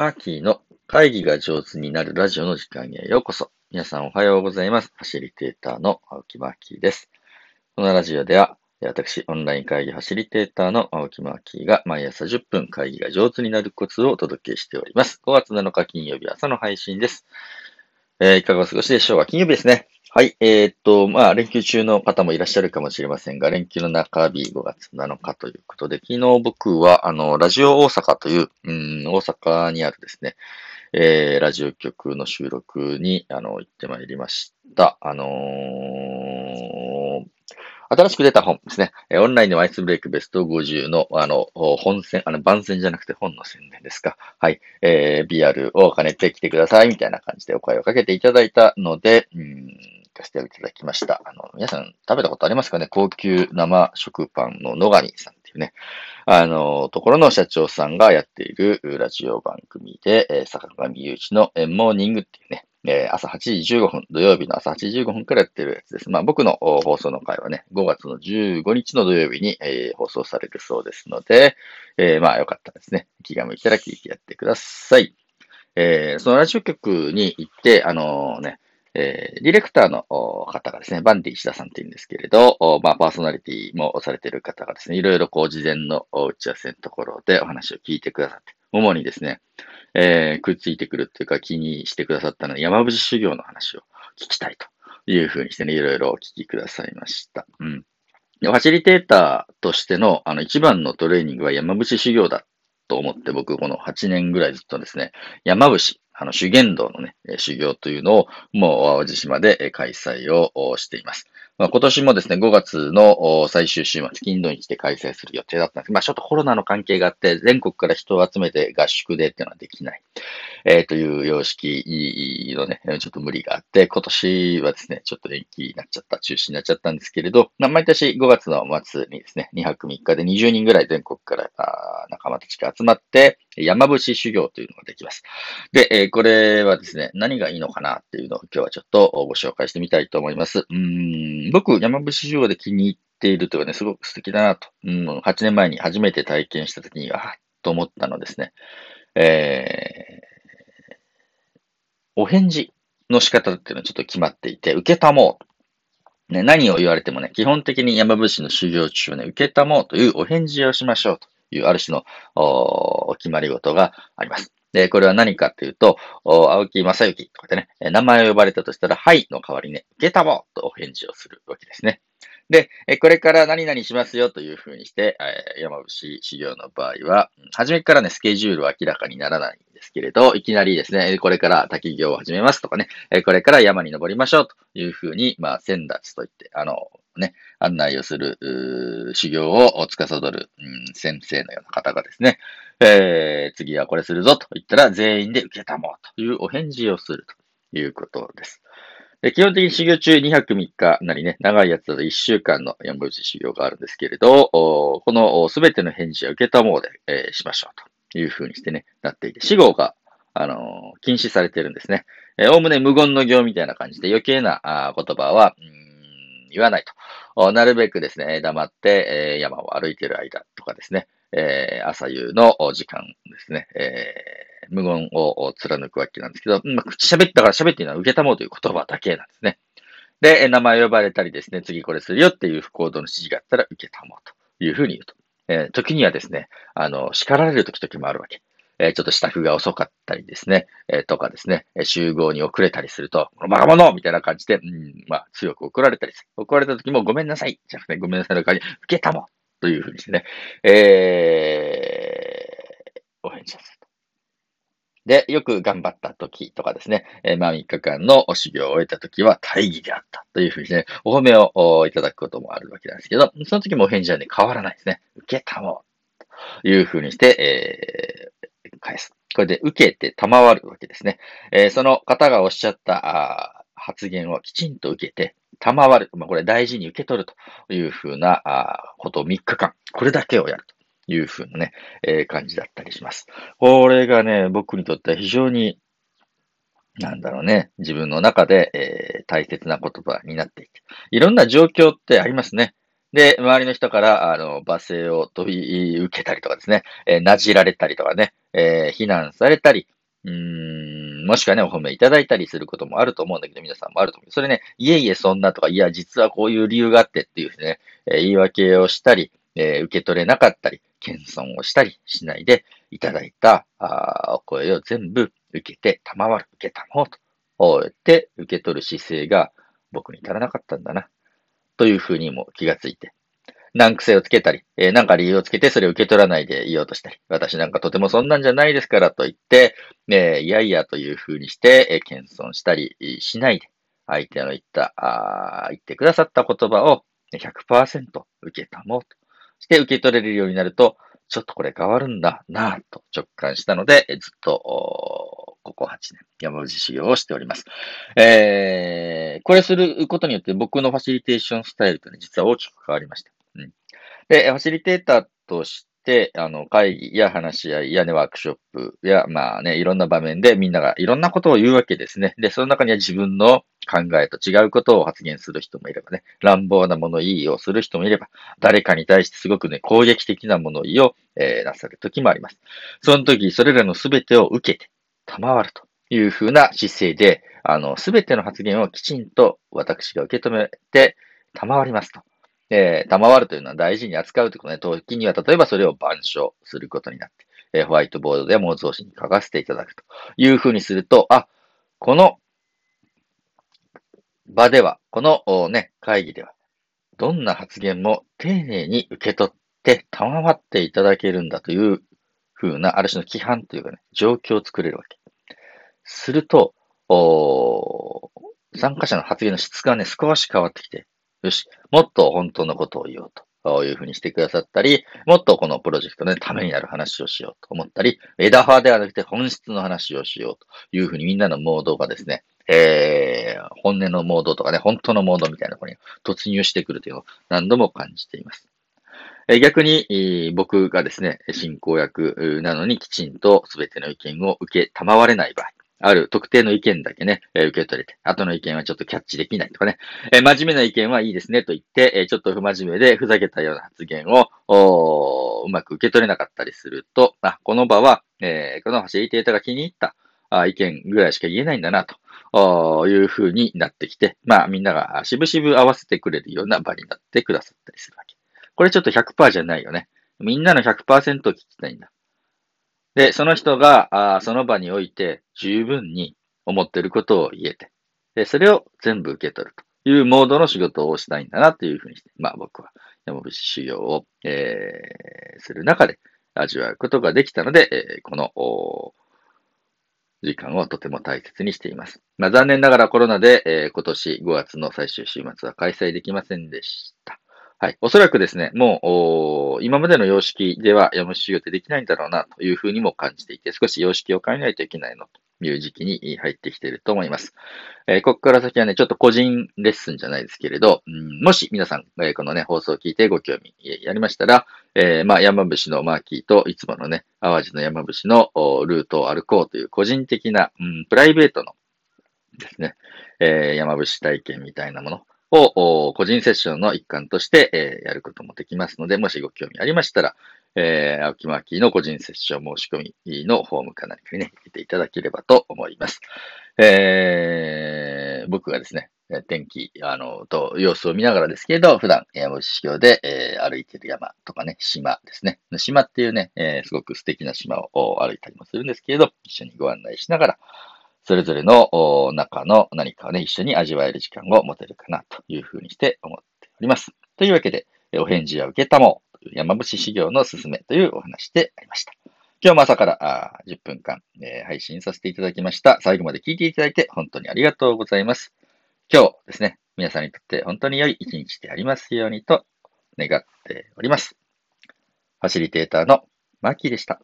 マーキーの会議が上手になるラジオの時間へようこそ。皆さんおはようございます。ファシリテーターの青木マーキーです。このラジオでは、私、オンライン会議ファシリテーターの青木マーキーが毎朝10分会議が上手になるコツをお届けしております。5月7日金曜日朝の配信です。えー、いかがお過ごしでしょうか？金曜日ですね。はい。えー、っと、まあ、連休中の方もいらっしゃるかもしれませんが、連休の中日5月7日ということで、昨日僕は、あの、ラジオ大阪という、うん、大阪にあるですね、えー、ラジオ局の収録に、あの、行ってまいりました。あのー、新しく出た本ですね。オンラインのアイスブレイクベスト50の、あの、本戦、あの、番宣じゃなくて本の宣伝ですか。はい。えー、BR を兼ねて来てください、みたいな感じでお声をかけていただいたので、うんかせていただきました。あの、皆さん食べたことありますかね？高級生食パンの野上さんっていうね、あの、ところの社長さんがやっているラジオ番組で、えー、坂上雄一のモーニングっていうね、えー、朝8時15分、土曜日の朝8時15分からやってるやつです。まあ僕の放送の回はね、5月の15日の土曜日に、えー、放送されるそうですので、えー、まあよかったですね。気が向いたら聞いてやってください。え、そのラジオ局に行って、あのね、えー、ディレクターの方がですね、バンディ石田さんって言うんですけれど、まあ、パーソナリティもされている方がですね、いろいろこう、事前の打ち合わせのところでお話を聞いてくださって、主にですね、えー、くっついてくるっていうか気にしてくださったのは山伏修行の話を聞きたいというふうにしてね、いろいろお聞きくださいました。うん。ファシリテーターとしての、あの、一番のトレーニングは山伏修行だと思って僕この8年ぐらいずっとですね、山伏、あの、修験道のね、修行というのを、もう、淡路島で開催をしています。まあ、今年もですね、5月の最終週末、金土日で開催する予定だったんです。まあ、ちょっとコロナの関係があって、全国から人を集めて合宿でっていうのはできない。えー、という様式のね、ちょっと無理があって、今年はですね、ちょっと延期になっちゃった、中止になっちゃったんですけれど、まあ、毎年5月の末にですね、2泊3日で20人ぐらい全国から仲間たちが集まって、山伏修行というのができます。で、え、これはですね、何がいいのかなっていうのを今日はちょっとご紹介してみたいと思います。うん僕、山伏修行で気に入っているというかね、すごく素敵だなと。うん、8年前に初めて体験した時に、ああ、と思ったのですね。えー、お返事の仕方っていうのはちょっと決まっていて、受けたもう。ね、何を言われてもね、基本的に山伏の修行中はね、受けたもうというお返事をしましょうという、ある種のお決まり事があります。で、これは何かっていうと、青木正幸とかでね、名前を呼ばれたとしたら、はいの代わりにね、ゲタボとお返事をするわけですね。で、これから何々しますよというふうにして、山伏修行の場合は、初めからね、スケジュールは明らかにならないんですけれど、いきなりですね、これから滝行を始めますとかね、これから山に登りましょうというふうに、まあ、先達といって、あの、ね、案内をする、修行を司る、うん、先生のような方がですね、えー、次はこれするぞと言ったら全員で受けたもうというお返事をするということです。で基本的に修行中2泊3日なりね、長いやつだと1週間の山口修行があるんですけれど、このすべての返事は受けたもうで、えー、しましょうというふうにしてね、なっていて、死後が、あのー、禁止されてるんですね。おおむね無言の行みたいな感じで余計なあ言葉は、言わないと。なるべくですね、黙って、えー、山を歩いている間とかですね、えー、朝夕の時間ですね、えー、無言を貫くわけなんですけど、まあ、喋ったから喋っているのは受けたもうという言葉だけなんですね。で、名前呼ばれたりですね、次これするよっていう行動の指示があったら受けたもうというふうに言うと。えー、時にはですね、あの、叱られる時時もあるわけ。えちょっと支度が遅かったりですね、えとかですね、集合に遅れたりすると、このバカ者みたいな感じで、うん、まあ、強く怒られたりする。怒られた時もごめんなさい。じゃなくて、ごめんなさいの代わりに、受けたもというふうにしてね、えー、お返事をすると。で、よく頑張った時とかですね、えー、まあ3日間のお修行を終えた時は大義であったというふうにね、お褒めをいただくこともあるわけなんですけど、その時もお返事はね、変わらないですね。受けたもというふうにして、えー、返す。これで受けて賜るわけですね。えー、その方がおっしゃった発言をきちんと受けて、賜る。まあ、これ大事に受け取るというふうなことを3日間、これだけをやるというふうなね、えー、感じだったりします。これがね、僕にとっては非常に、なんだろうね、自分の中で、えー、大切な言葉になっていて。いろんな状況ってありますね。で、周りの人から、あの、罵声を飛び受けたりとかですね、えー、なじられたりとかね、えー、非難されたり、うーん、もしくはね、お褒めいただいたりすることもあると思うんだけど、皆さんもあると思う。それね、いえいえそんなとか、いや、実はこういう理由があってっていうね、えー、言い訳をしたり、えー、受け取れなかったり、謙遜をしたりしないで、いただいたあお声を全部受けて、賜る、受けたもうと、こうやって受け取る姿勢が僕に足らなかったんだな。というふうにも気がついて、難癖をつけたり、えー、なんか理由をつけてそれを受け取らないでいようとしたり、私なんかとてもそんなんじゃないですからと言って、えー、いやいやというふうにして、えー、謙遜したりしないで、相手の言った、あ言ってくださった言葉を100%受けたもうとして受け取れるようになると、ちょっとこれ変わるんだなぁと直感したので、ずっと、ここ8年、山口修行をしております。えー、これすることによって僕のファシリテーションスタイルというのは実は大きく変わりました。うん、で、ファシリテーターとして、あの、会議や話し合いやね、ワークショップや、まあね、いろんな場面でみんながいろんなことを言うわけですね。で、その中には自分の考えと違うことを発言する人もいればね、乱暴な物言いをする人もいれば、誰かに対してすごくね、攻撃的な物言いを、えー、なさる時もあります。その時、それらの全てを受けて、賜るというふうな姿勢で、あの、すべての発言をきちんと私が受け止めて、賜りますと。えー、賜るというのは大事に扱うということね、時には例えばそれを板書することになって、えー、ホワイトボードで模造紙に書かせていただくというふうにすると、あ、この場では、このね、会議では、どんな発言も丁寧に受け取って賜っていただけるんだというふうな、ある種の規範というかね、状況を作れるわけ。すると、参加者の発言の質がね、少し変わってきて、よし、もっと本当のことを言おうというふうにしてくださったり、もっとこのプロジェクトの、ためになる話をしようと思ったり、枝葉ではなくて本質の話をしようというふうにみんなのモードがですね、えー、本音のモードとかね、本当のモードみたいなところに突入してくるというのを何度も感じています。逆に、僕がですね、進行役なのにきちんと全ての意見を受けたまわれない場合、ある特定の意見だけね、えー、受け取れて、後の意見はちょっとキャッチできないとかね、えー、真面目な意見はいいですねと言って、えー、ちょっと不真面目でふざけたような発言を、うまく受け取れなかったりすると、あ、この場は、えこのファシリテーターが気に入ったあ意見ぐらいしか言えないんだな、というふうになってきて、まあみんながしぶしぶ合わせてくれるような場になってくださったりするわけ。これちょっと100%じゃないよね。みんなの100%を聞きたいんだ。で、その人が、あその場において十分に思っていることを言えて、で、それを全部受け取るというモードの仕事をしたいんだなというふうにして、まあ僕は山伏修行を、えー、する中で味わうことができたので、えー、この、時間をとても大切にしています。まあ、残念ながらコロナで、えー、今年5月の最終週末は開催できませんでした。はい。おそらくですね、もう、今までの様式では山修行ってできないんだろうなというふうにも感じていて、少し様式を変えないといけないのという時期に入ってきていると思います。えー、ここから先はね、ちょっと個人レッスンじゃないですけれど、うん、もし皆さん、えー、このね、放送を聞いてご興味やりましたら、えー、まあ、山伏のマーキーといつものね、淡路の山伏のルートを歩こうという個人的な、うん、プライベートのですね、えー、山伏体験みたいなもの、を個人セッションの一環として、え、やることもできますので、もしご興味ありましたら、えー、青木マーキーの個人セッション申し込みのフォームか何かにね、入れていただければと思います。えー、僕がですね、天気、あの、と、様子を見ながらですけれど、普段、山伏修行で、えー、歩いてる山とかね、島ですね。島っていうね、えー、すごく素敵な島を歩いたりもするんですけれど、一緒にご案内しながら、それぞれの中の何かをね、一緒に味わえる時間を持てるかなというふうにして思っております。というわけで、お返事は受けたもう山伏修行のすすめというお話でありました。今日も朝からあ10分間、えー、配信させていただきました。最後まで聞いていただいて本当にありがとうございます。今日ですね、皆さんにとって本当に良い一日でありますようにと願っております。ファシリテーターのマーキーでした。